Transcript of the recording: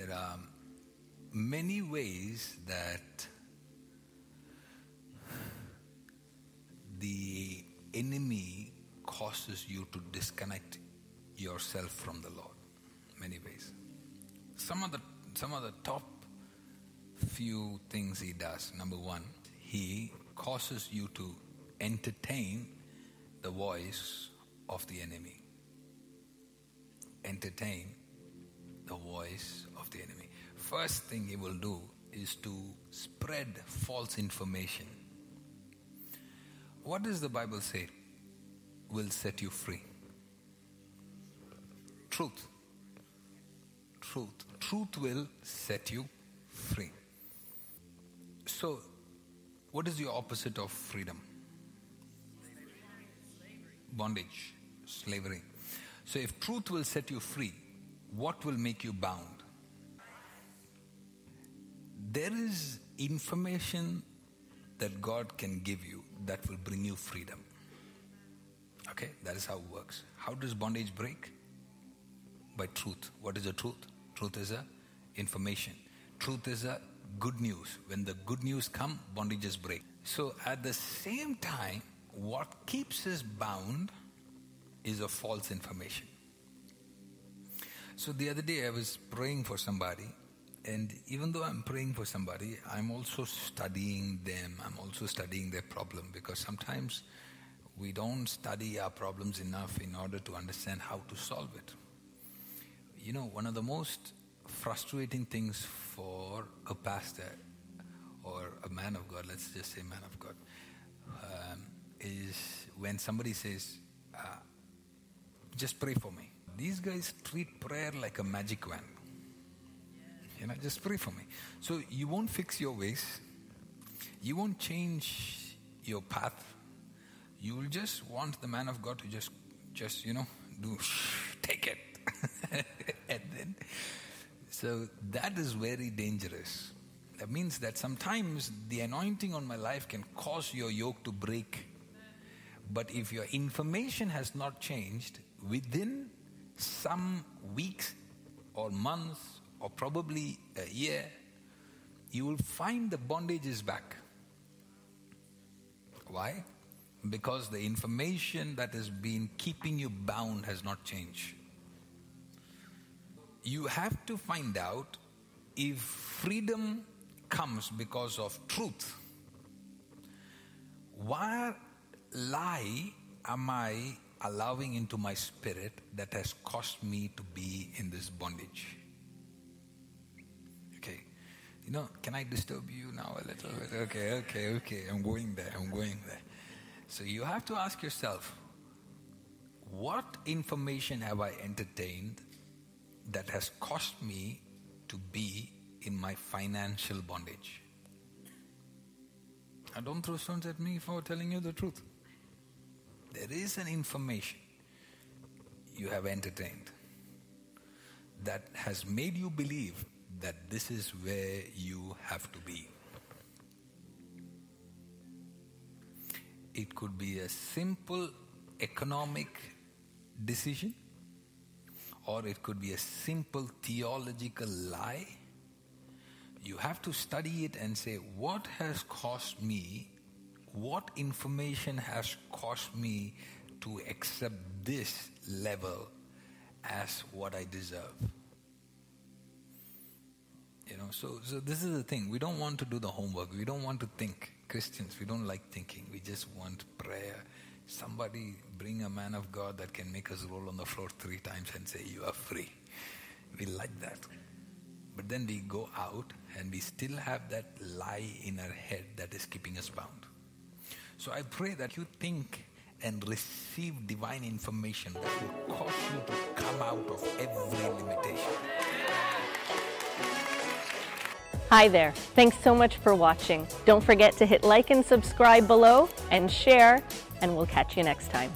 there are many ways that the enemy causes you to disconnect yourself from the Lord. Many ways. Some of the some of the top few things he does. Number one, he causes you to entertain the voice of the enemy. Entertain the voice of the enemy. First thing he will do is to spread false information. What does the Bible say will set you free? Truth. Truth. Truth will set you free. So, what is the opposite of freedom? Bondage, slavery. So, if truth will set you free, what will make you bound? There is information that God can give you that will bring you freedom. Okay, that is how it works. How does bondage break? By truth. What is the truth? Truth is a information. Truth is a good news. When the good news come, bondages break. So at the same time, what keeps us bound is a false information. So the other day I was praying for somebody, and even though I'm praying for somebody, I'm also studying them. I'm also studying their problem because sometimes we don't study our problems enough in order to understand how to solve it. You know, one of the most frustrating things for a pastor or a man of God, let's just say man of God, um, is when somebody says, uh, just pray for me. These guys treat prayer like a magic wand. You know, just pray for me. So you won't fix your ways, you won't change your path. You will just want the man of God to just, just you know, do take it, and then. So that is very dangerous. That means that sometimes the anointing on my life can cause your yoke to break. But if your information has not changed, within some weeks or months or probably a year, you will find the bondage is back. Why? Because the information that has been keeping you bound has not changed. You have to find out if freedom comes because of truth. What lie am I allowing into my spirit that has caused me to be in this bondage? Okay. You know, can I disturb you now a little bit? Okay, okay, okay. I'm going there. I'm going there. So you have to ask yourself what information have I entertained that has caused me to be in my financial bondage? And don't throw stones at me for telling you the truth. There is an information you have entertained that has made you believe that this is where you have to be. It could be a simple economic decision, or it could be a simple theological lie. You have to study it and say, what has cost me, what information has caused me to accept this level as what I deserve? You know, so, so this is the thing. We don't want to do the homework. We don't want to think. Christians, we don't like thinking. We just want prayer. Somebody bring a man of God that can make us roll on the floor three times and say, You are free. We like that. But then we go out and we still have that lie in our head that is keeping us bound. So I pray that you think and receive divine information that will cause you to come out of every limitation. Hi there. Thanks so much for watching. Don't forget to hit like and subscribe below and share, and we'll catch you next time.